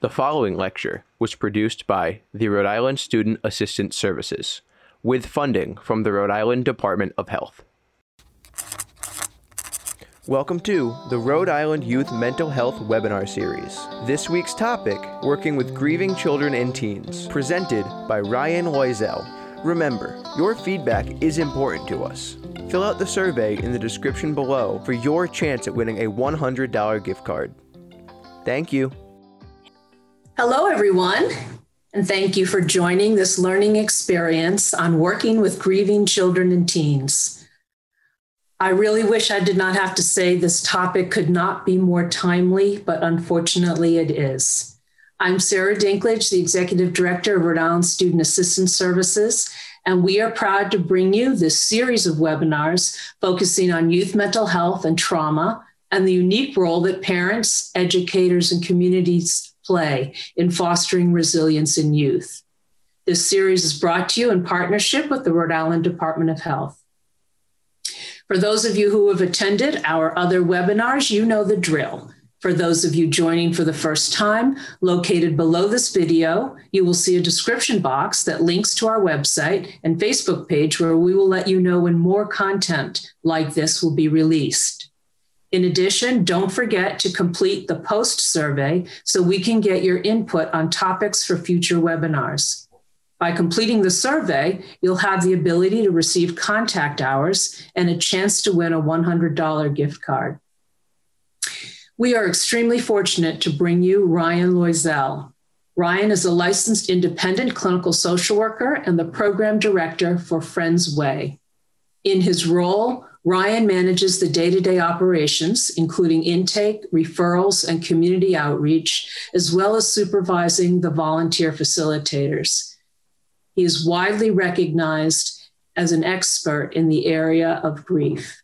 The following lecture was produced by the Rhode Island Student Assistance Services with funding from the Rhode Island Department of Health. Welcome to the Rhode Island Youth Mental Health Webinar Series. This week's topic Working with Grieving Children and Teens, presented by Ryan Loiselle. Remember, your feedback is important to us. Fill out the survey in the description below for your chance at winning a $100 gift card. Thank you. Hello, everyone, and thank you for joining this learning experience on working with grieving children and teens. I really wish I did not have to say this topic could not be more timely, but unfortunately it is. I'm Sarah Dinklage, the Executive Director of Rhode Island Student Assistance Services, and we are proud to bring you this series of webinars focusing on youth mental health and trauma and the unique role that parents, educators, and communities play in fostering resilience in youth. This series is brought to you in partnership with the Rhode Island Department of Health. For those of you who have attended our other webinars, you know the drill. For those of you joining for the first time, located below this video, you will see a description box that links to our website and Facebook page where we will let you know when more content like this will be released. In addition, don't forget to complete the post survey so we can get your input on topics for future webinars. By completing the survey, you'll have the ability to receive contact hours and a chance to win a $100 gift card. We are extremely fortunate to bring you Ryan Loiselle. Ryan is a licensed independent clinical social worker and the program director for Friends Way. In his role, Ryan manages the day to day operations, including intake, referrals, and community outreach, as well as supervising the volunteer facilitators. He is widely recognized as an expert in the area of grief.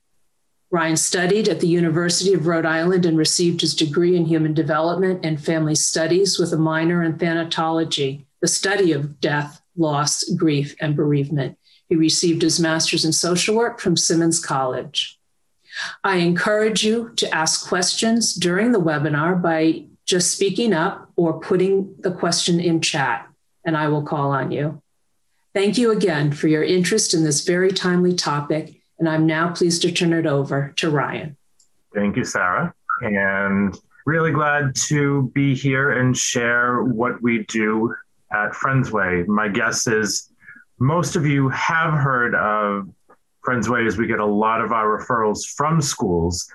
Ryan studied at the University of Rhode Island and received his degree in human development and family studies with a minor in thanatology, the study of death, loss, grief, and bereavement. He received his master's in social work from Simmons College. I encourage you to ask questions during the webinar by just speaking up or putting the question in chat, and I will call on you. Thank you again for your interest in this very timely topic, and I'm now pleased to turn it over to Ryan. Thank you, Sarah. And really glad to be here and share what we do at Friends Way. My guess is most of you have heard of Friends Ways. We get a lot of our referrals from schools.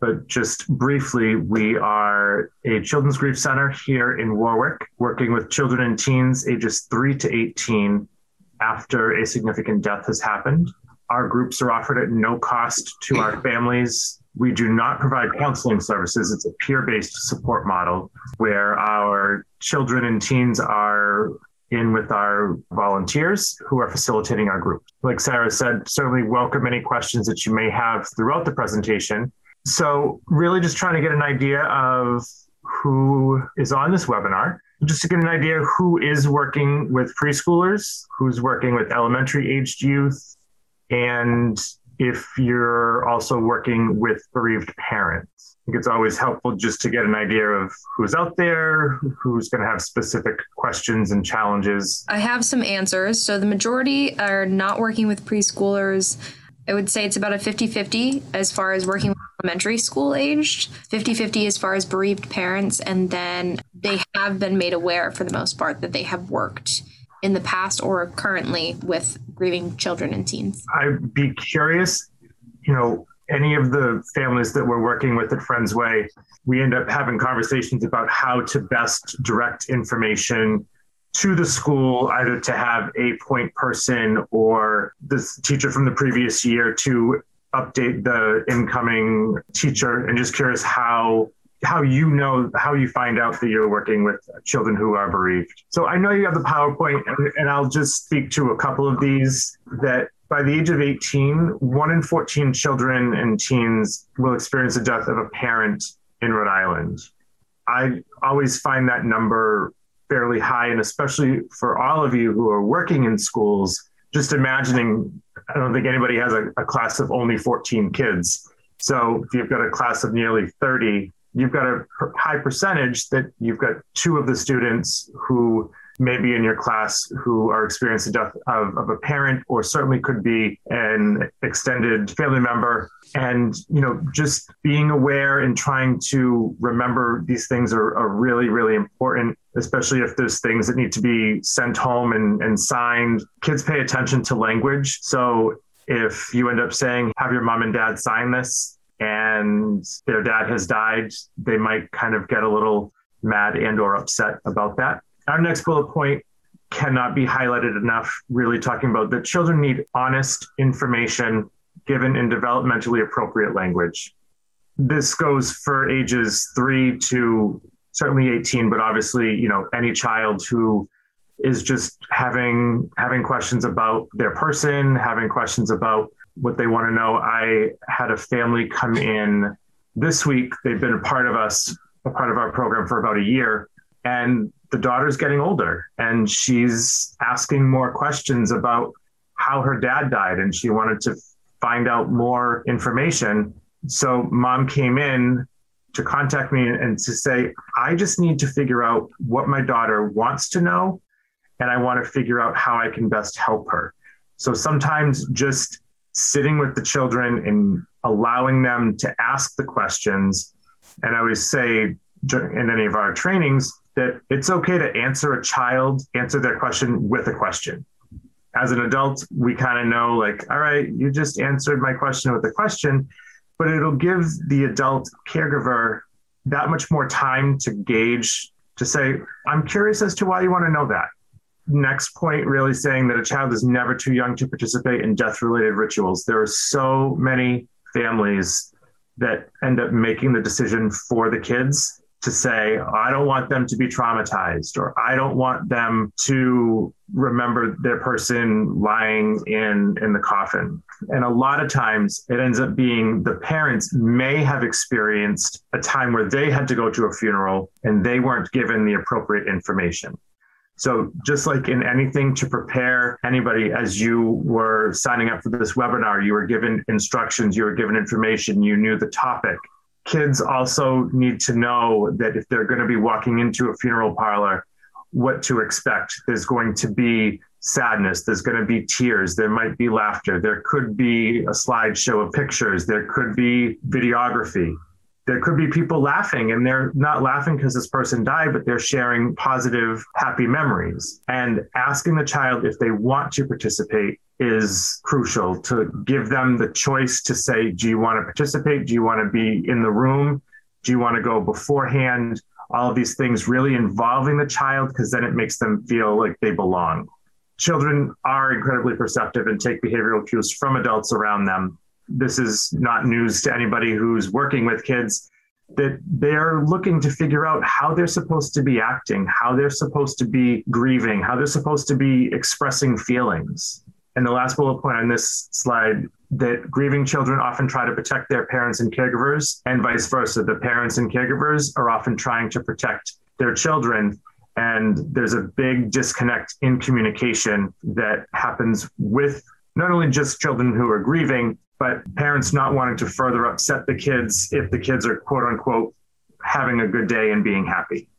But just briefly, we are a children's grief center here in Warwick, working with children and teens ages 3 to 18 after a significant death has happened. Our groups are offered at no cost to our families. We do not provide counseling services. It's a peer based support model where our children and teens are in with our volunteers who are facilitating our group. Like Sarah said, certainly welcome any questions that you may have throughout the presentation. So, really just trying to get an idea of who is on this webinar, just to get an idea who is working with preschoolers, who's working with elementary aged youth, and if you're also working with bereaved parents think it's always helpful just to get an idea of who's out there, who's going to have specific questions and challenges. I have some answers. So the majority are not working with preschoolers. I would say it's about a 50 50 as far as working with elementary school aged, 50 50 as far as bereaved parents, and then they have been made aware for the most part that they have worked in the past or currently with grieving children and teens. I'd be curious, you know, any of the families that we're working with at Friends Way, we end up having conversations about how to best direct information to the school, either to have a point person or the teacher from the previous year to update the incoming teacher. And just curious how how you know how you find out that you're working with children who are bereaved. So I know you have the PowerPoint, and, and I'll just speak to a couple of these that by the age of 18, one in 14 children and teens will experience the death of a parent in Rhode Island. I always find that number fairly high, and especially for all of you who are working in schools, just imagining, I don't think anybody has a, a class of only 14 kids. So if you've got a class of nearly 30, you've got a high percentage that you've got two of the students who maybe in your class who are experiencing the death of, of, a parent or certainly could be an extended family member. And you know just being aware and trying to remember these things are, are really really important especially if there's things that need to be sent home and, and signed. Kids pay attention to language. So if you end up saying have your mom and dad sign this and their dad has died they might kind of get a little mad and or upset about that our next bullet point cannot be highlighted enough, really talking about that children need honest information given in developmentally appropriate language. This goes for ages three to certainly 18, but obviously, you know, any child who is just having having questions about their person, having questions about what they want to know. I had a family come in this week. They've been a part of us, a part of our program for about a year. And the daughter's getting older and she's asking more questions about how her dad died and she wanted to find out more information. So mom came in to contact me and to say, I just need to figure out what my daughter wants to know and I want to figure out how I can best help her. So sometimes just sitting with the children and allowing them to ask the questions. And I always say in any of our trainings, that it's okay to answer a child, answer their question with a question. As an adult, we kind of know, like, all right, you just answered my question with a question, but it'll give the adult caregiver that much more time to gauge, to say, I'm curious as to why you want to know that. Next point, really saying that a child is never too young to participate in death related rituals. There are so many families that end up making the decision for the kids to say, I don't want them to be traumatized, or I don't want them to remember their person lying in, in the coffin. And a lot of times it ends up being the parents may have experienced a time where they had to go to a funeral and they weren't given the appropriate information. So, just like in anything to prepare anybody as you were signing up for this webinar, you were given instructions, you were given information, you knew the topic kids also need to know that if they're going to be walking into a funeral parlor, what to expect. There's going to be sadness, there's going to be tears, there might be laughter, there could be a slideshow of pictures, there could be videography. There could be people laughing and they're not laughing because this person died, but they're sharing positive, happy memories. And asking the child if they want to participate is crucial to give them the choice to say, do you want to participate? Do you want to be in the room? Do you want to go beforehand? All of these things really involving the child because then it makes them feel like they belong. Children are incredibly perceptive and take behavioral cues from adults around them. This is not news to anybody who's working with kids that they're looking to figure out how they're supposed to be acting, how they're supposed to be grieving, how they're supposed to be expressing feelings. And the last bullet point on this slide that grieving children often try to protect their parents and caregivers, and vice versa. The parents and caregivers are often trying to protect their children. And there's a big disconnect in communication that happens with not only just children who are grieving, but parents not wanting to further upset the kids if the kids are quote unquote having a good day and being happy.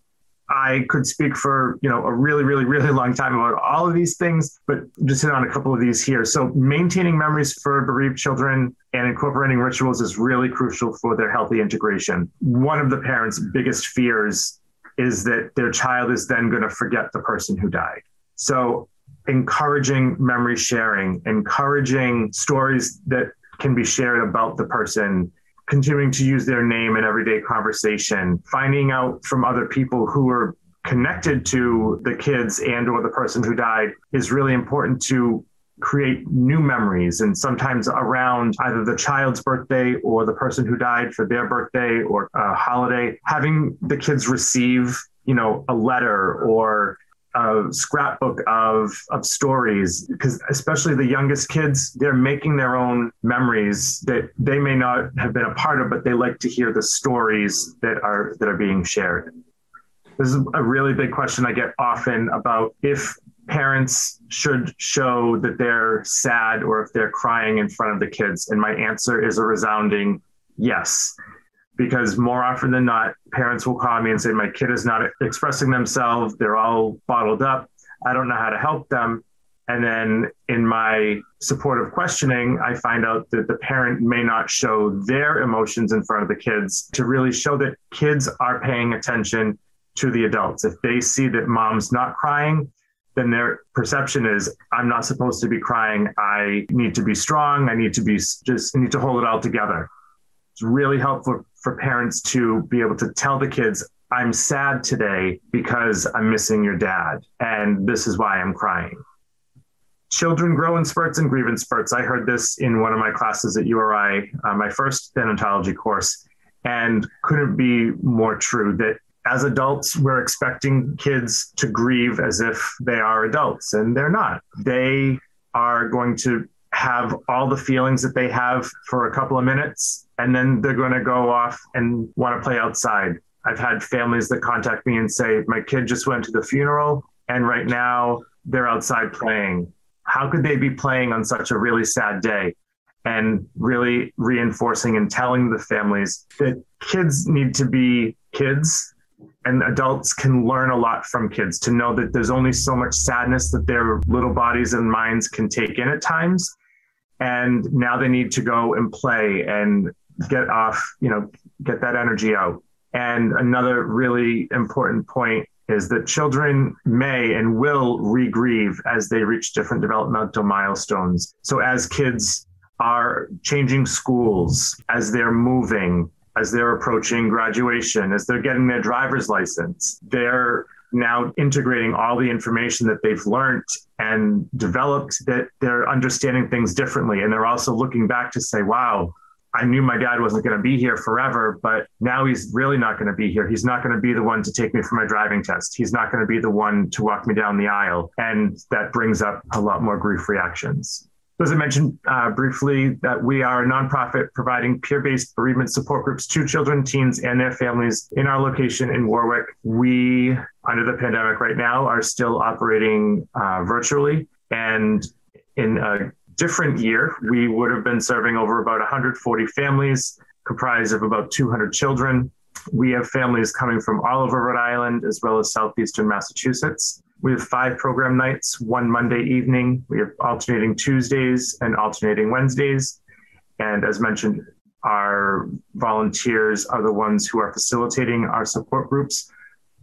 I could speak for you know a really, really, really long time about all of these things, but just hit on a couple of these here. So maintaining memories for bereaved children and incorporating rituals is really crucial for their healthy integration. One of the parents' biggest fears is that their child is then going to forget the person who died. So encouraging memory sharing, encouraging stories that can be shared about the person continuing to use their name in everyday conversation, finding out from other people who are connected to the kids and or the person who died is really important to create new memories and sometimes around either the child's birthday or the person who died for their birthday or a holiday. Having the kids receive you know a letter or a scrapbook of of stories because especially the youngest kids they're making their own memories that they may not have been a part of but they like to hear the stories that are that are being shared. This is a really big question i get often about if parents should show that they're sad or if they're crying in front of the kids and my answer is a resounding yes because more often than not, parents will call me and say, My kid is not expressing themselves. They're all bottled up. I don't know how to help them. And then in my supportive questioning, I find out that the parent may not show their emotions in front of the kids to really show that kids are paying attention to the adults. If they see that mom's not crying, then their perception is I'm not supposed to be crying. I need to be strong. I need to be just need to hold it all together. It's really helpful for parents to be able to tell the kids, I'm sad today because I'm missing your dad. And this is why I'm crying children grow in spurts and grieve in spurts. I heard this in one of my classes at URI, uh, my first thanatology course, and couldn't be more true that as adults, we're expecting kids to grieve as if they are adults, and they're not. They are going to have all the feelings that they have for a couple of minutes, and then they're going to go off and want to play outside. I've had families that contact me and say, My kid just went to the funeral, and right now they're outside playing how could they be playing on such a really sad day? And really reinforcing and telling the families that kids need to be kids and adults can learn a lot from kids to know that there's only so much sadness that their little bodies and minds can take in at times. And now they need to go and play and get off, you know, get that energy out. And another really important point is that children may and will regrieve as they reach different developmental milestones. So as kids are changing schools, as they're moving, as they're approaching graduation, as they're getting their driver's license, they're now integrating all the information that they've learned and developed that they're understanding things differently. And they're also looking back to say, wow, I knew my dad wasn't going to be here forever, but now he's really not going to be here. He's not going to be the one to take me for my driving test. He's not going to be the one to walk me down the aisle. And that brings up a lot more grief reactions. As I mentioned uh, briefly, that we are a nonprofit providing peer based bereavement support groups to children, teens, and their families in our location in Warwick. We, under the pandemic right now, are still operating uh, virtually. And in a different year, we would have been serving over about 140 families comprised of about 200 children. We have families coming from all over Rhode Island as well as southeastern Massachusetts. We have five program nights, one Monday evening. We have alternating Tuesdays and alternating Wednesdays. And as mentioned, our volunteers are the ones who are facilitating our support groups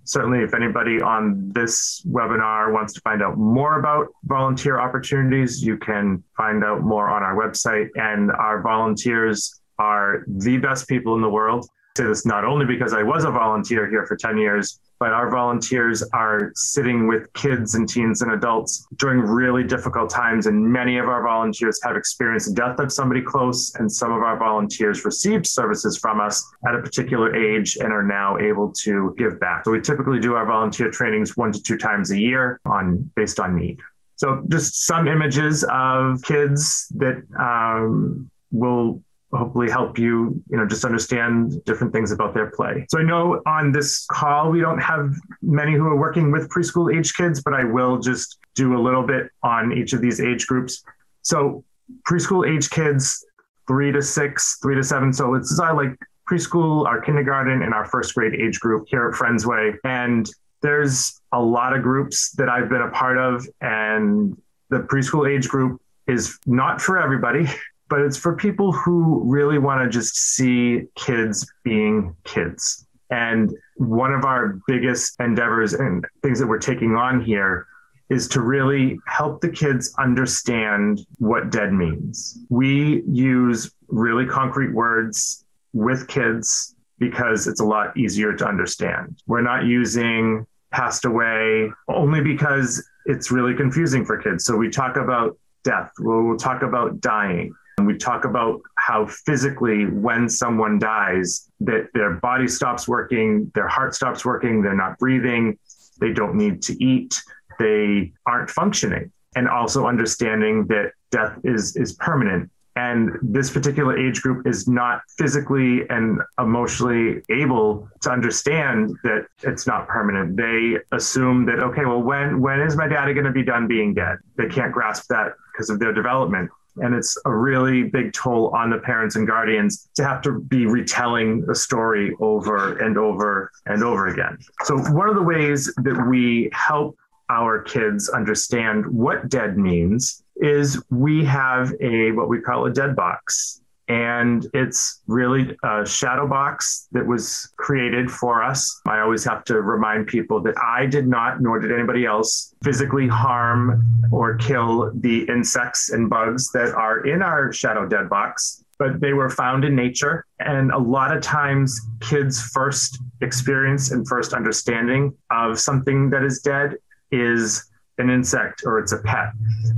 certainly if anybody on this webinar wants to find out more about volunteer opportunities, you can find out more on our website. And our volunteers are the best people in the world. I say this not only because I was a volunteer here for 10 years, but our volunteers are sitting with kids and teens and adults during really difficult times. And many of our volunteers have experienced death of somebody close, and some of our volunteers received services from us at a particular age and are now able to give back. So we typically do our volunteer trainings one to two times a year on based on need. So just some images of kids that um, will hopefully help you, you know, just understand different things about their play. So I know on this call we don't have many who are working with preschool age kids, but I will just do a little bit on each of these age groups. So preschool age kids, three to six, three to seven. So it's our like preschool, our kindergarten, and our first grade age group here at Friends Way. And there's a lot of groups that I've been a part of, and the preschool age group is not for everybody. but it's for people who really want to just see kids being kids. And one of our biggest endeavors and things that we're taking on here is to really help the kids understand what dead means. We use really concrete words with kids because it's a lot easier to understand. We're not using passed away only because it's really confusing for kids. So we talk about death, we'll, talk about dying. And we talk about how physically, when someone dies, that their body stops working, their heart stops working, they're not breathing, they don't need to eat, they aren't functioning. And also understanding that death is, is permanent. And this particular age group is not physically and emotionally able to understand that it's not permanent. They assume that, okay, well, when, when is my daddy going to be done being dead? They can't grasp that because of their development And it's a really big toll on the parents and guardians to have to be retelling a story over and over and over again. So, one of the ways that we help our kids understand what dead means is we have a what we call a dead box and it's really a shadow box that was created for us. I always have to remind people that I did not, nor did anybody else, physically harm or kill the insects and bugs that are in our shadow dead box, but they were found in nature. And a lot of times, kids' first experience and first understanding of something that is dead is an insect or it's a pet.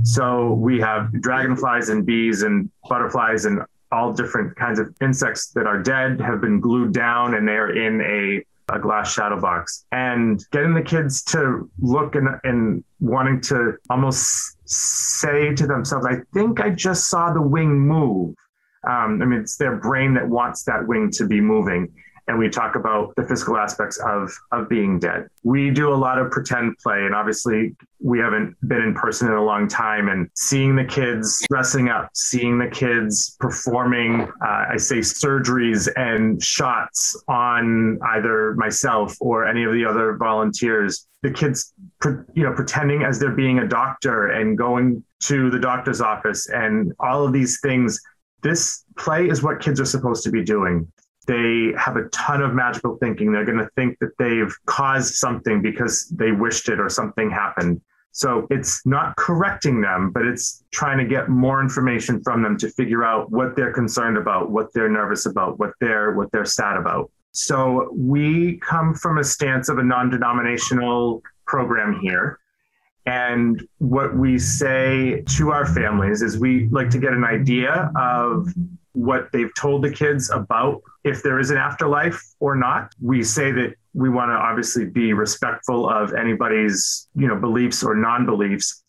So we have dragonflies and bees and butterflies and all different kinds of insects that are dead have been glued down and they're in a a glass shadow box and getting the kids to look and, and wanting to almost say to themselves, I think I just saw the wing move. Um, I mean, it's their brain that wants that wing to be moving and we talk about the physical aspects of of being dead. We do a lot of pretend play, and obviously we haven't been in person in a long time. And seeing the kids dressing up, seeing the kids performing, uh, I say surgeries and shots on either myself or any of the other volunteers. The kids, you know, pretending as they're being a doctor and going to the doctor's office and all of these things this play is what kids are supposed to be doing they have a ton of magical thinking. They're going to think that they've caused something because they wished it or something happened. So it's not correcting them, but it's trying to get more information from them to figure out what they're concerned about, what they're nervous about, what they're what they're sad about. So we come from a stance of a non-denominational program here. And what we say to our families is we like to get an idea of what they've told the kids about if there is an afterlife or not. We say that we want to obviously be respectful of anybody's, you know, beliefs or non-beliefs.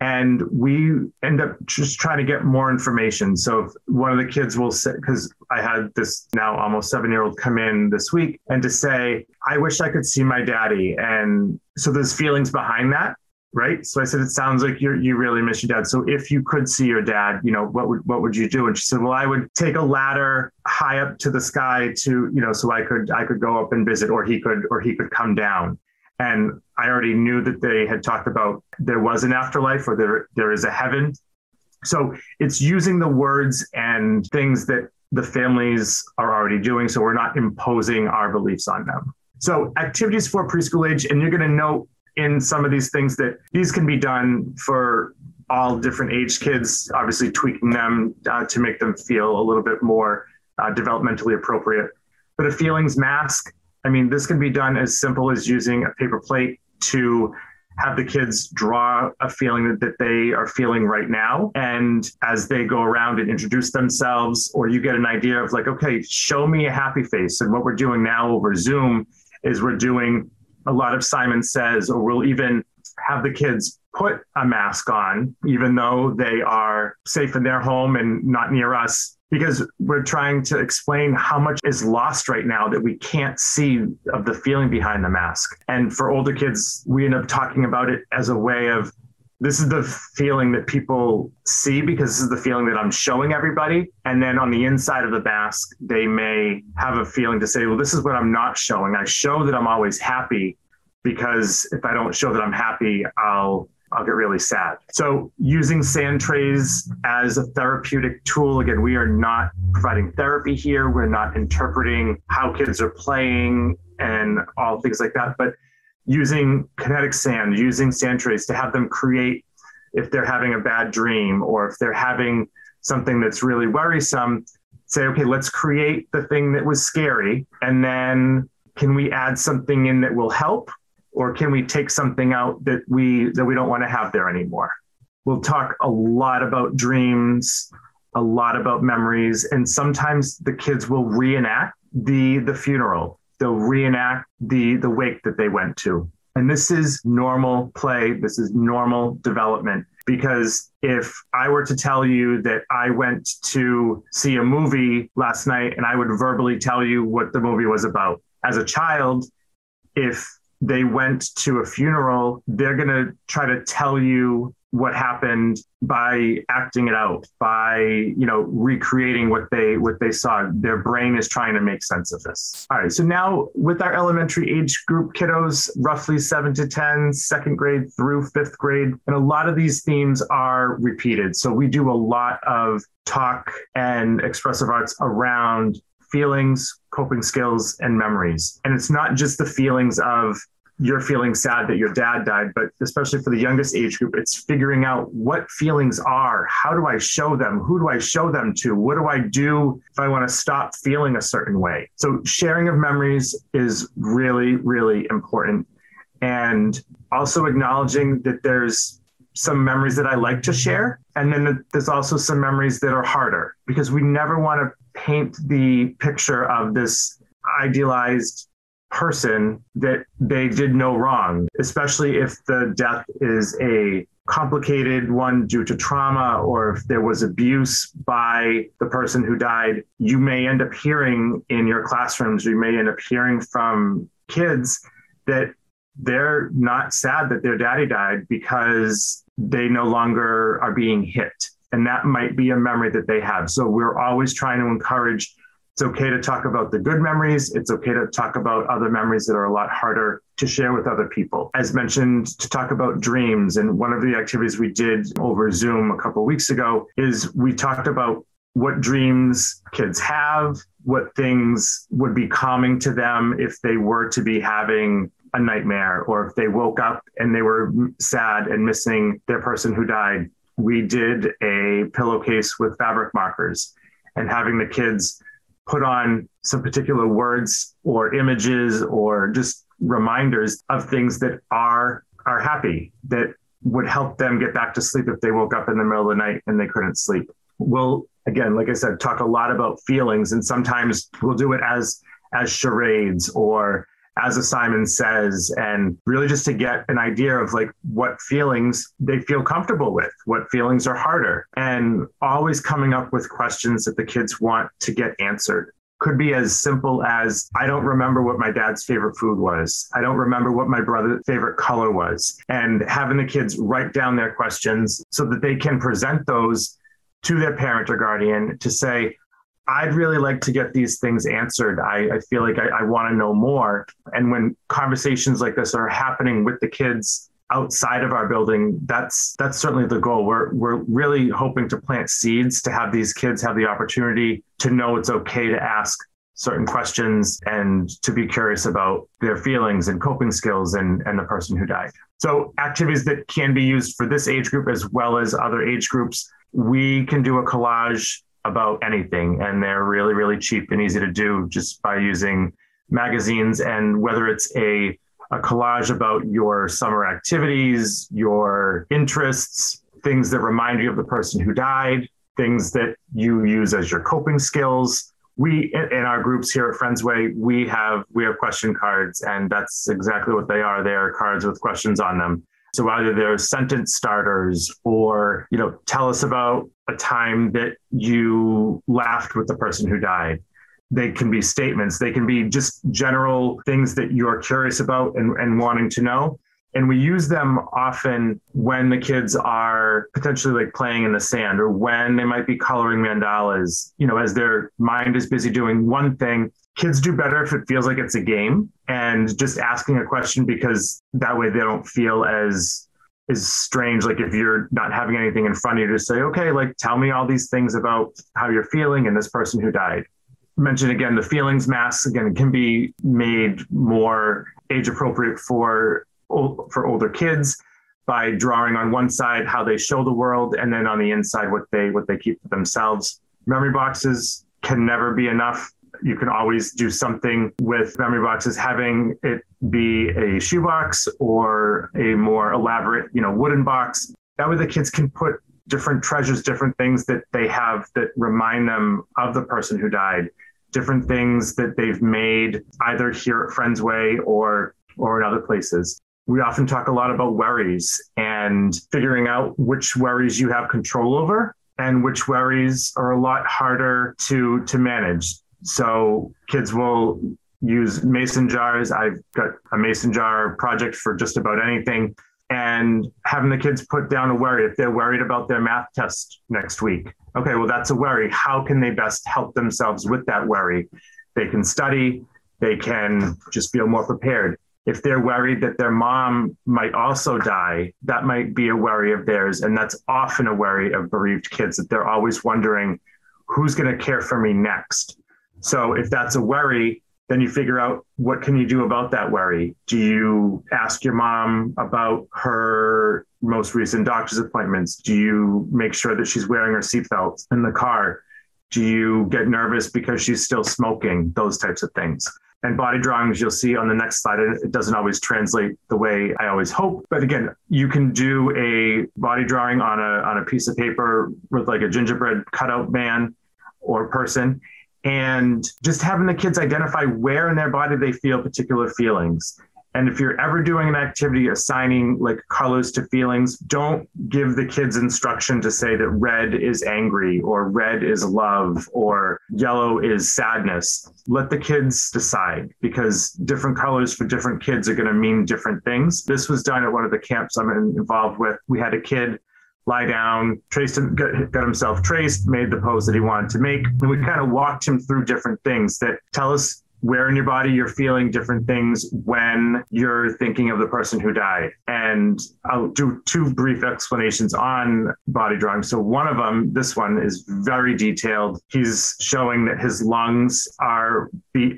And we end up just trying to get more information. So one of the kids will say, because I had this now almost seven year old come in this week and to say, I wish I could see my daddy. And so there's feelings behind that right? So I said, it sounds like you you really miss your dad. So if you could see your dad, you know, what would what would you do? And she said, well, I would take a ladder high up to the sky to, you know, so I could I could go up and visit, or he could or he could come down. And I already knew that they had talked about there was an afterlife or there there is a heaven. So it's using the words and things that the families are already doing. So we're not imposing our beliefs on them. So activities for preschool age, and you're going to note in some of these things that these can be done for all different age kids, obviously tweaking them uh, to make them feel a little bit more uh, developmentally appropriate. But a feelings mask, I mean, this can be done as simple as using a paper plate to have the kids draw a feeling that, that they are feeling right now. And as they go around and introduce themselves, or you get an idea of like, okay, show me a happy face. And what we're doing now over Zoom is we're doing a lot of Simon says, or we'll even have the kids put a mask on, even though they are safe in their home and not near us, because we're trying to explain how much is lost right now that we can't see of the feeling behind the mask. And for older kids, we end up talking about it as a way of this is the feeling that people see because this is the feeling that I'm showing everybody. And then on the inside of the mask, they may have a feeling to say, well, this is what I'm not showing. I show that I'm always happy because if I don't show that I'm happy, I'll I'll get really sad. So using sand trays as a therapeutic tool, again, we are not providing therapy here. We're not interpreting how kids are playing and all things like that. But using kinetic sand, using sand trays to have them create if they're having a bad dream or if they're having something that's really worrisome, say, okay, let's create the thing that was scary. And then can we add something in that will help? Or can we take something out that we that we don't want to have there anymore? We'll talk a lot about dreams, a lot about memories, and sometimes the kids will reenact the the funeral they'll reenact the the wake that they went to. And this is normal play. This is normal development. Because if I were to tell you that I went to see a movie last night and I would verbally tell you what the movie was about, as a child, if they went to a funeral, they're going to try to tell you what happened by acting it out by you know recreating what they what they saw. Their brain is trying to make sense of this. All right so now with our elementary age group kiddos roughly 7 to 10 second grade through 5th grade and a lot of these themes are repeated. So we do a lot of talk and expressive arts around feelings coping skills and memories. And it's not just the feelings of you're feeling sad that your dad died, but especially for the youngest age group, it's figuring out what feelings are. How do I show them? Who do I show them to? What do I do if I want to stop feeling a certain way? So, sharing of memories is really, really important. And also acknowledging that there's some memories that I like to share. And then there's also some memories that are harder because we never want to paint the picture of this idealized person that they did no wrong, especially if the death is a complicated one due to trauma or if there was abuse by the person who died, you may end up hearing in your classrooms, you may end up hearing from kids that they're not sad that their daddy died because they no longer are being hit. And that might be a memory that they have. So we're always trying to encourage it's okay to talk about the good memories. It's okay to talk about other memories that are a lot harder to share with other people. As mentioned, to talk about dreams. And one of the activities we did over Zoom a couple weeks ago is we talked about what dreams kids have, what things would be calming to them if they were to be having a nightmare or if they woke up and they were sad and missing their person who died. We did a pillowcase with fabric markers and having the kids put on some particular words or images or just reminders of things that are are happy that would help them get back to sleep if they woke up in the middle of the night and they couldn't sleep. We'll again, like I said, talk a lot about feelings and sometimes we'll do it as as charades or as a Simon says, and really just to get an idea of like what feelings they feel comfortable with, what feelings are harder, and always coming up with questions that the kids want to get answered. Could be as simple as I don't remember what my dad's favorite food was. I don't remember what my brother's favorite color was. And having the kids write down their questions so that they can present those to their parent or guardian to say, I'd really like to get these things answered. I, I feel like I, I want to know more. And when conversations like this are happening with the kids outside of our building, that's that's certainly the goal. We're we're really hoping to plant seeds to have these kids have the opportunity to know it's okay to ask certain questions and to be curious about their feelings and coping skills and, and the person who died. So activities that can be used for this age group as well as other age groups. We can do a collage about anything. And they're really, really cheap and easy to do just by using magazines. And whether it's a, a collage about your summer activities, your interests, things that remind you of the person who died, things that you use as your coping skills. We in our groups here at Friends Way, we have we have question cards, and that's exactly what they are. They are cards with questions on them. So either they're sentence starters or, you know, tell us about a time that you laughed with the person who died. They can be statements, they can be just general things that you're curious about and, and wanting to know. And we use them often when the kids are potentially like playing in the sand or when they might be coloring mandalas, you know, as their mind is busy doing one thing kids do better if it feels like it's a game and just asking a question because that way they don't feel as is strange like if you're not having anything in front of you to say okay like tell me all these things about how you're feeling and this person who died. Mention again the feelings masks again can be made more age appropriate for for older kids by drawing on one side how they show the world and then on the inside what they what they keep for themselves. Memory boxes can never be enough you can always do something with memory boxes, having it be a shoebox or a more elaborate, you know, wooden box. That way the kids can put different treasures, different things that they have that remind them of the person who died, different things that they've made either here at Friends Way or or in other places. We often talk a lot about worries and figuring out which worries you have control over and which worries are a lot harder to to manage so kids will use mason jars. I've got a mason jar project for just about anything. and having the kids put down a worry if they're worried about their math test next week. Okay, well, that's a worry. How can they best help themselves with that worry? They can study, they can just feel more prepared. If they're worried that their mom might also die, that might be a worry of theirs. And that's often a worry of bereaved kids that they're always wondering who's going to care for me next. So if that's a worry, then you figure out what can you do about that worry. Do you ask your mom about her most recent doctor's appointments? Do you make sure that she's wearing her seatbelt in the car? Do you get nervous because she's still smoking? Those types of things. And body drawings you'll see on the next slide it doesn't always translate the way i always hope. But again you can do a body drawing on a on a piece of paper with like a gingerbread cutout man or person and just having the kids identify where in their body they feel particular feelings. And if you're ever doing an activity assigning like colors to feelings, don't give the kids instruction to say that red is angry or red is love or yellow is sadness. Let the kids decide because different colors for different kids are going to mean different things. This was done at one of the camps I'm involved with. We had a kid lie down, traced him, got, himself traced, made the pose that he wanted to make. And we kind of walked him through different things that tell us where in your body you're feeling different things when you're thinking of the person who died. And I'll do two brief explanations on body drawing. So, one of them, this one is very detailed. He's showing that his lungs are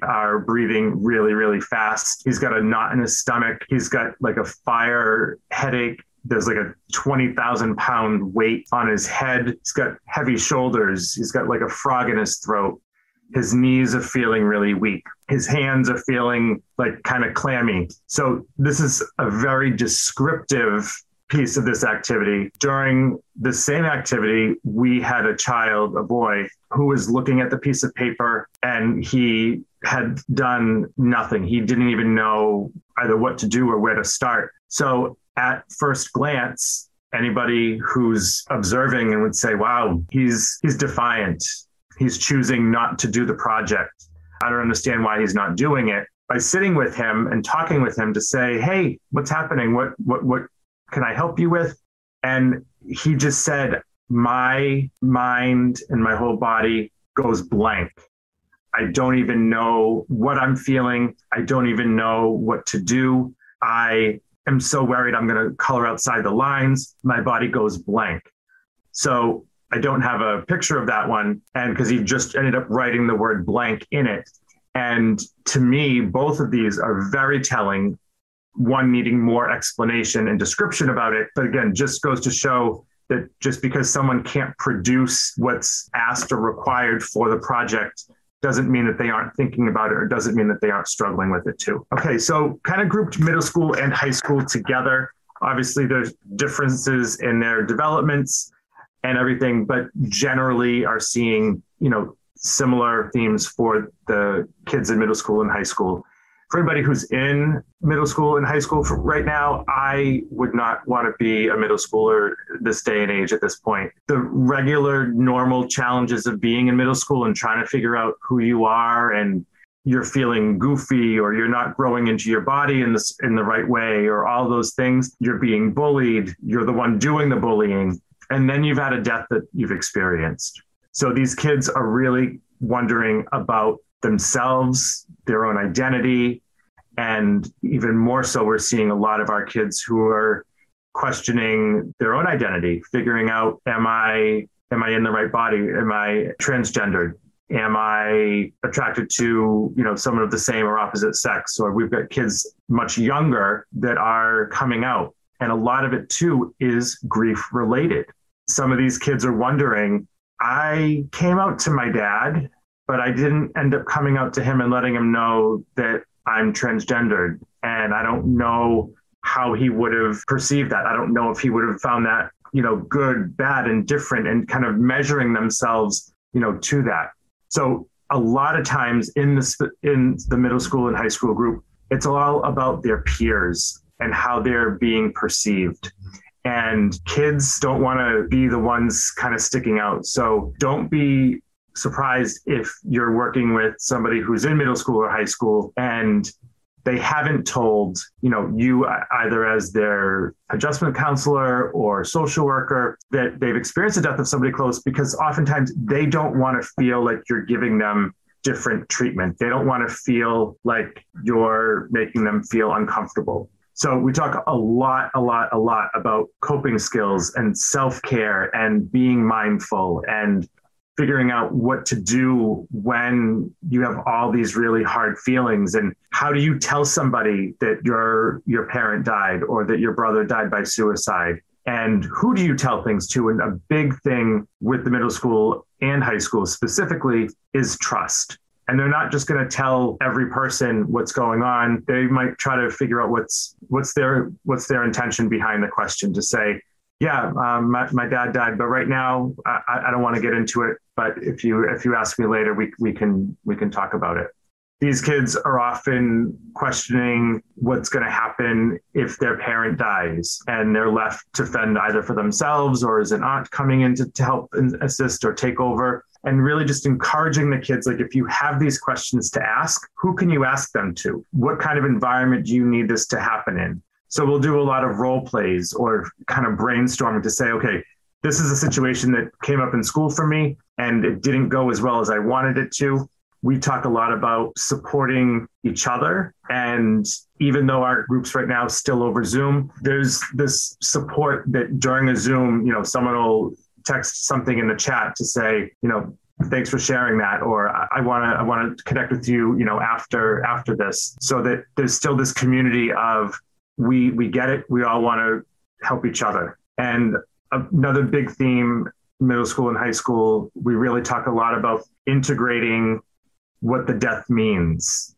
are breathing really, really fast. He's got a knot in his stomach. He's got like a fire headache there's like a 20,000 pound weight on his head. He's got heavy shoulders. He's got like a frog in his throat. His knees are feeling really weak. His hands are feeling like kind of clammy. So, this is a very descriptive piece of this activity. During the same activity, we had a child, a boy, who was looking at the piece of paper and he had done nothing. He didn't even know either what to do or where to start. So at first glance, anybody who's observing and would say, wow, he's he's defiant. He's choosing not to do the project. I don't understand why he's not doing it. By sitting with him and talking with him to say, hey, what's happening? What what what can I help you with? And he just said, my mind and my whole body goes blank. I don't even know what I'm feeling. I don't even know what to do. I am so worried I'm going to color outside the lines. My body goes blank. So I don't have a picture of that one. And because he just ended up writing the word blank in it. And to me, both of these are very telling, one needing more explanation and description about it. But again, just goes to show that just because someone can't produce what's asked or required for the project doesn't mean that they aren't thinking about it or doesn't mean that they aren't struggling with it too. Okay, so kind of grouped middle school and high school together. Obviously, there's differences in their developments and everything, but generally are seeing, you know, similar themes for the kids in middle school and high school for anybody who's in middle school and high school right now, I would not want to be a middle schooler this day and age at this point. The regular, normal challenges of being in middle school and trying to figure out who you are and you're feeling goofy or you're not growing into your body in the, in the right way or all those things. You're being bullied. You're the one doing the bullying. And then you've had a death that you've experienced. So these kids are really wondering about themselves, their own identity. And even more so, we're seeing a lot of our kids who are questioning their own identity, figuring out, am I am I in the right body? Am I transgendered? Am I attracted to, you know, someone of the same or opposite sex? Or we've got kids much younger that are coming out. And a lot of it too is grief related. Some of these kids are wondering, I came out to my dad but I didn't end up coming out to him and letting him know that I'm transgendered. And I don't know how he would have perceived that. I don't know if he would have found that, you know, good, bad, and different and kind of measuring themselves, you know, to that. So a lot of times in the in the middle school and high school group, it's all about their peers and how they're being perceived. And kids don't want to be the ones kind of sticking out. So don't be surprised if you're working with somebody who's in middle school or high school and they haven't told you know you either as their adjustment counselor or social worker that they've experienced the death of somebody close because oftentimes they don't want to feel like you're giving them different treatment. They don't want to feel like you're making them feel uncomfortable. So we talk a lot a lot a lot about coping skills and self-care and being mindful and figuring out what to do when you have all these really hard feelings. And how do you tell somebody that your your parent died or that your brother died by suicide? And who do you tell things to? And a big thing with the middle school and high school specifically is trust. And they're not just going to tell every person what's going on. They might try to figure out what's what's their what's their intention behind the question to say yeah, um, my, my dad died, but right now I, I don't want to get into it. But if you if you ask me later, we we can we can talk about it. These kids are often questioning what's going to happen if their parent dies and they're left to fend either for themselves or is an aunt coming in to, to help and assist or take over and really just encouraging the kids like if you have these questions to ask who can you ask them to what kind of environment do you need this to happen in so we'll do a lot of role plays or kind of brainstorming to say, okay, this is a situation that came up in school for me and it didn't go as well as I wanted it to. We talk a lot about supporting each other. And even though our group's right now still over Zoom, there's this support that during a Zoom, you know, someone will text something in the chat to say, you know, thanks for sharing that or i want to i want to connect with you you know after after this so that there's still this community of we we get it. We all want to help each other. And another big theme, middle school and high school, we really talk a lot about integrating what the death means.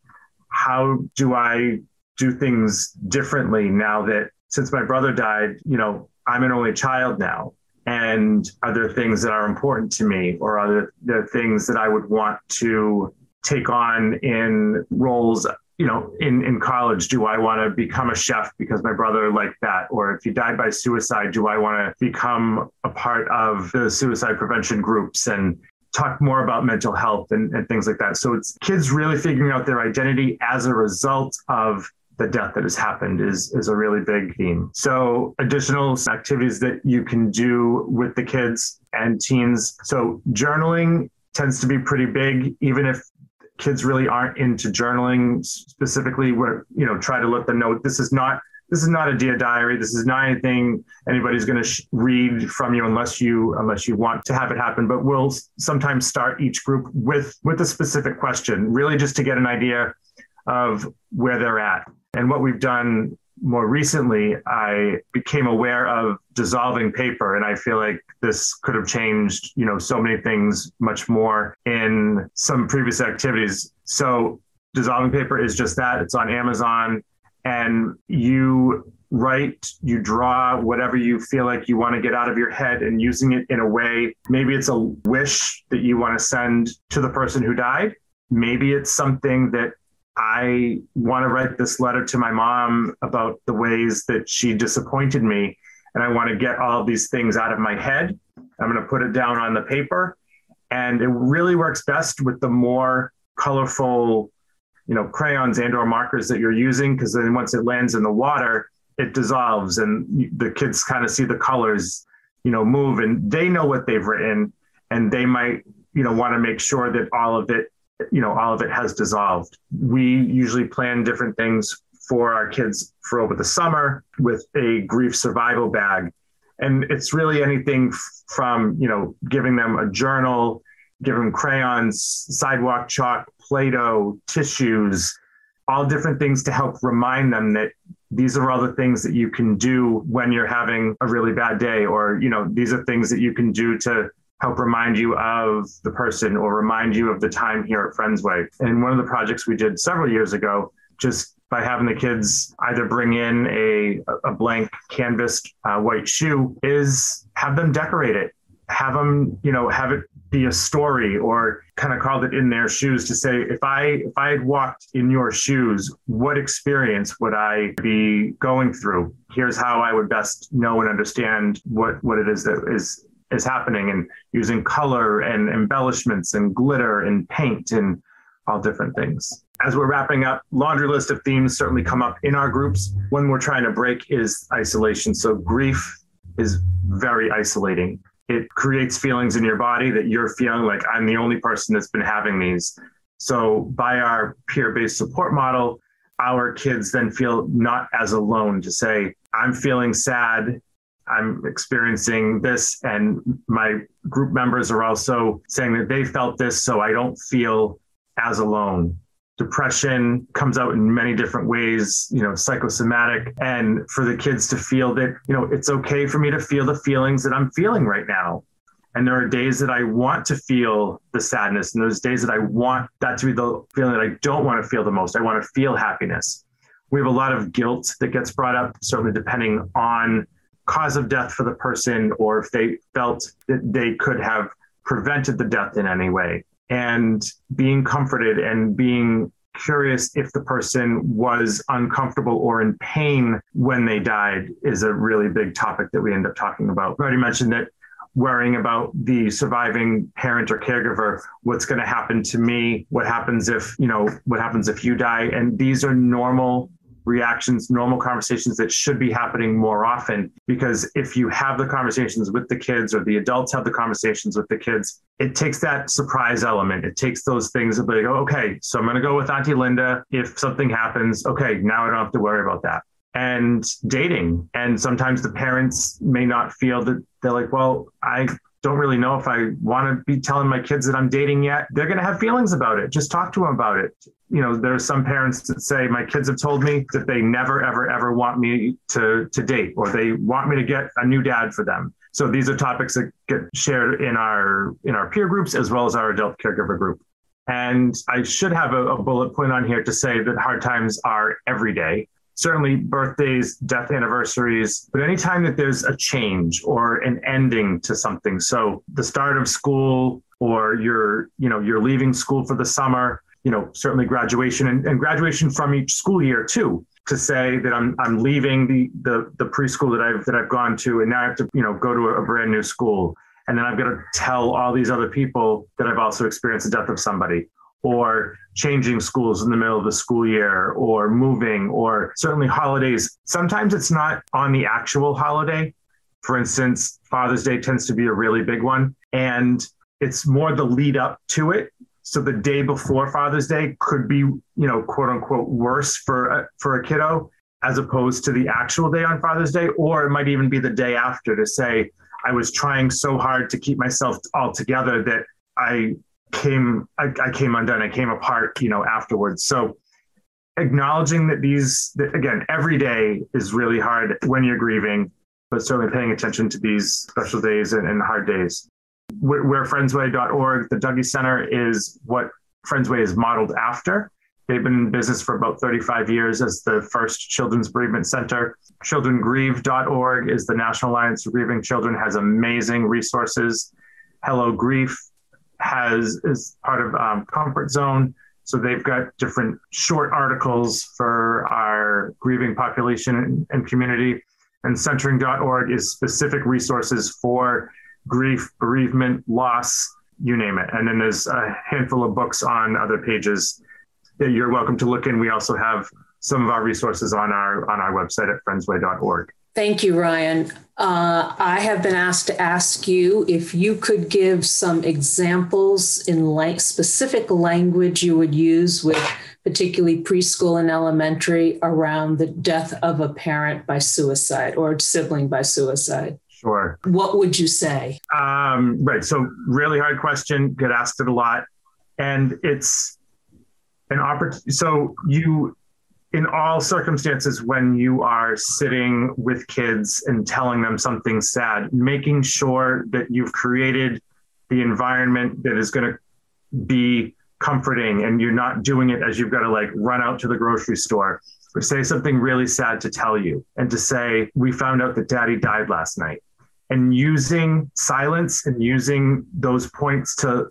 How do I do things differently now that since my brother died, you know, I'm an only child now. And are there things that are important to me, or are there things that I would want to take on in roles you know, in, in college, do I want to become a chef because my brother liked that? Or if he died by suicide, do I want to become a part of the suicide prevention groups and talk more about mental health and, and things like that? So it's kids really figuring out their identity as a result of the death that has happened is is a really big theme. So additional activities that you can do with the kids and teens. So journaling tends to be pretty big, even if kids really aren't into journaling specifically where you know try to let them know this is not this is not a dear diary. This is not anything anybody's going to sh- read from you unless you unless you want to have it happen. But we'll sometimes start each group with with a specific question really just to get an idea of where they're at. And what we've done more recently, I became aware of dissolving paper, and I feel like this could have changed, you know, so many things much more in some previous activities. So, dissolving paper is just that. It's on Amazon, and you write, you draw whatever you feel like you want to get out of your head, and using it in a way. Maybe it's a wish that you want to send to the person who died. Maybe it's something that I want to write this letter to my mom about the ways that she disappointed me. And I want to get all these things out of my head. I'm going to put it down on the paper. And it really works best with the more colorful, you know, crayons and or markers that you're using, because then once it lands in the water, it dissolves and the kids kind of see the colors, you know, move and they know what they've written and they might, you know, want to make sure that all of it you know all of it has dissolved. We usually plan different things for our kids for over the summer with a grief survival bag. And it's really anything from you know giving them a journal giving them crayons sidewalk chalk play-doh tissues all different things to help remind them that these are all the things that you can do when you're having a really bad day or you know these are things that you can do to help remind you of the person or remind you of the time here at Friends Way. And one of the projects we did several years ago, just by having the kids either bring in a, a blank canvas uh, white shoe, is have them decorate it. Have them, you know, have it be a story or kind of called it in their shoes to say if i if i had walked in your shoes what experience would i be going through here's how i would best know and understand what what it is that is is happening and using color and embellishments and glitter and paint and all different things. as we're wrapping up, laundry list of themes certainly come up in our groups. One we're trying to break is isolation. So grief is very isolating. It creates feelings in your body that you're feeling like I'm the only person that's been having these. So by our peer-based support model, our kids then feel not as alone to say, I'm feeling sad. I'm experiencing this, and my group members are also saying that they felt this, so I don't feel as alone. Depression comes out in many different ways you know psychosomatic and for the kids to feel that you know it's okay for me to feel the feelings that i'm feeling right now. And there are days that i want to feel the sadness and those days that i want that to be the feeling that i don't want to feel the most i want to feel happiness. We have a lot of guilt that gets brought up certainly depending on cause of death for the person or if they felt that they could have prevented the death in any way and being comforted and being curious if the person was uncomfortable or in pain when they died is a really big topic that we end up talking about. I already mentioned that worrying about the surviving parent or caregiver what's going to happen to me what happens if you know what happens if you die and these are normal reactions, normal conversations that should be happening more often. Because if you have the conversations with the kids or the adults have the conversations with the kids, it takes that surprise element. It takes those things of like, oh, okay, so I'm going to go with Auntie Linda. If something happens, okay, now I don't have to worry about that. And dating. And sometimes the parents may not feel that they're like, well, I don't really know if I want to be telling my kids that I'm dating yet. They're going to have feelings about it. Just talk to them about it. You know, there are some parents that say my kids have told me that they never, ever, ever want me to to date, or they want me to get a new dad for them. So these are topics that get shared in our in our peer groups as well as our adult caregiver group. And I should have a, a bullet point on here to say that hard times are every day certainly birthdays, death anniversaries, but anytime that there's a change or an ending to something. So the start of school or you're, you know, you're leaving school for the summer, you know, certainly graduation and, and graduation from each school year too. To say that I'm I'm leaving the, the the preschool that I've that I've gone to and now I have to, you know, go to a, a brand new school. And then I've got to tell all these other people that I've also experienced the death of somebody or changing schools in the middle of the school year or moving or certainly holidays. Sometimes it's not on the actual holiday. For instance, Father's Day tends to be a really big one and it's more the lead up to it. So the day before Father's Day could be, you know, quote unquote worse for a, for a kiddo as opposed to the actual day on Father's Day or it might even be the day after to say I was trying so hard to keep myself all together that I came I, I came undone. I came apart, you know, afterwards. So acknowledging that these that, again every day is really hard when you're grieving, but certainly paying attention to these special days and, and hard days. Where, where friendsway.org, the Dougy Center is what Friends Way is modeled after. They've been in business for about 35 years as the first children's bereavement center. Childrengrieve.org is the National Alliance for Grieving Children, has amazing resources. Hello Grief has is part of um, Comfort Zone. So they've got different short articles for our grieving population and, and community. And centering.org is specific resources for grief, bereavement, loss, you name it. And then there's a handful of books on other pages that you're welcome to look in. We also have some of our resources on our on our website at friendsway.org. Thank you, Ryan. Uh, I have been asked to ask you if you could give some examples in like specific language you would use with particularly preschool and elementary around the death of a parent by suicide or sibling by suicide. Sure. What would you say? Um, right. So, really hard question. Get asked it a lot, and it's an opportunity. So you in all circumstances when you are sitting with kids and telling them something sad, making sure that you've created the environment that is going to be comforting and you're not doing it as you've got to like run out to the grocery store or say something really sad to tell you and to say, We found out that daddy died last night. And using silence and using those points to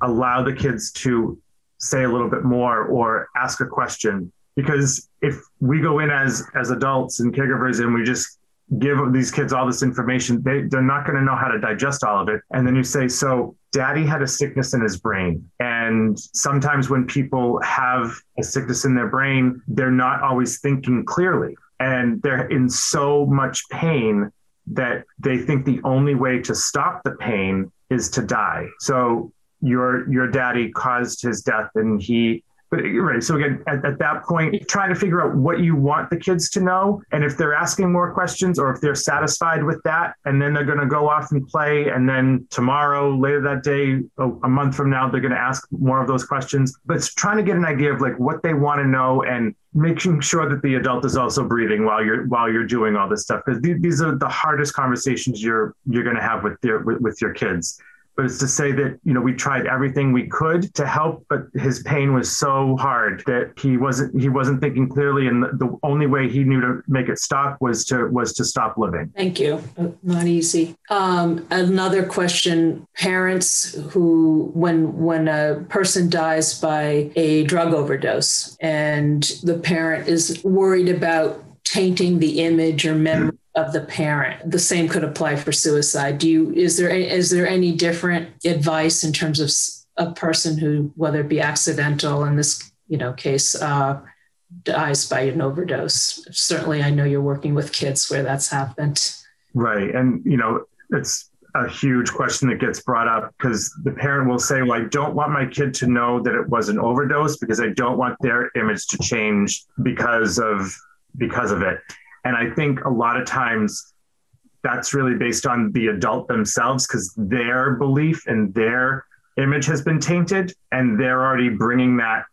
allow the kids to say a little bit more or ask a question. Because if we go in as as adults and caregivers and we just give these kids all this information they, they're not going to know how to digest all of it. And then you say so daddy had a sickness in his brain. And And sometimes when people have a sickness in their brain, they're not always thinking clearly. And they're in so much pain that they think the only way to stop the pain is to die. So your your daddy caused his death and he but right. So again, at, at, that point, trying to figure out what you want the kids to know, and if they're asking more questions, or if they're satisfied with that, and then they're going to go off and play, and then tomorrow, later that day, a, a month from now, they're going to ask more of those questions. But it's trying to get an idea of like what they want to know and making sure that the adult is also breathing while you're while you're doing all this stuff because these are the hardest conversations you're you're going to have with your with, with your kids but it's to say that you know we tried everything we could to help but his pain was so hard that he wasn't he wasn't thinking clearly and the, the only way he knew to make it stop was to was to stop living. Thank you. Uh, not easy. Um, another question. Parents who when when a person dies by a drug overdose and the parent is worried about tainting the image or memory of the parent. The same could apply for suicide. Do you is there is there any different advice in terms of a person who whether it be accidental in this you know case uh, dies by an overdose? Certainly, I know you're working with kids where that's happened. Right, and you know it's a huge question that gets brought up because the parent will say, Well, I don't want my kid to know that it was an overdose because I don't want their image to change because of because of it. And I think a lot of times that's really based on the adult themselves because their belief and their image has been tainted and they're already bringing that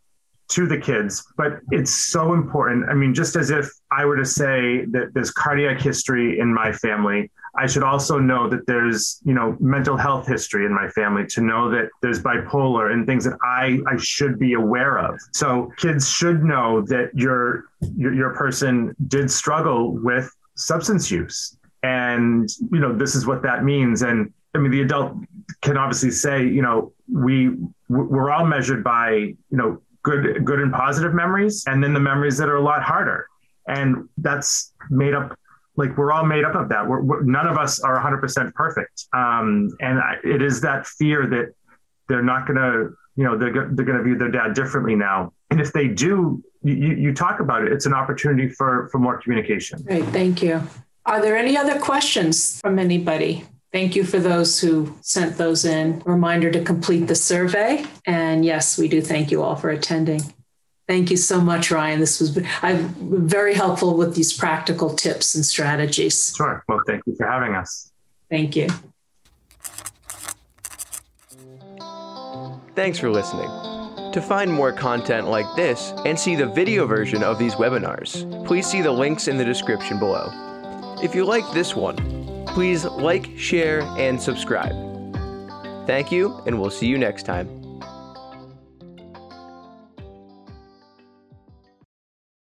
to the kids. But it's so important. I mean, just as if I were to say that there's cardiac history in my family, I should also know that there's, you know, mental health history in my family to know that there's bipolar and things that I, I should be aware of. So kids should know that your, your, your person did struggle with substance use. And, you know, this is what that means. And I mean, the adult can obviously say, you know, we, we're all measured by, you know, good, good and positive memories, and then the memories that are a lot harder. And that's made up like we're all made up of that. We're, we're none of us are 100% perfect, um, and I, it is that fear that they're not going to, you know, they're they're going to view their dad differently now. And if they do, you, you talk about it. It's an opportunity for for more communication. Great, thank you. Are there any other questions from anybody? Thank you for those who sent those in. Reminder to complete the survey. And yes, we do thank you all for attending. Thank you so much, Ryan. This was I'm very helpful with these practical tips and strategies. Sure. Well, thank you for having us. Thank you. Thanks for listening. To find more content like this and see the video version of these webinars, please see the links in the description below. If you like this one, please like, share, and subscribe. Thank you, and we'll see you next time.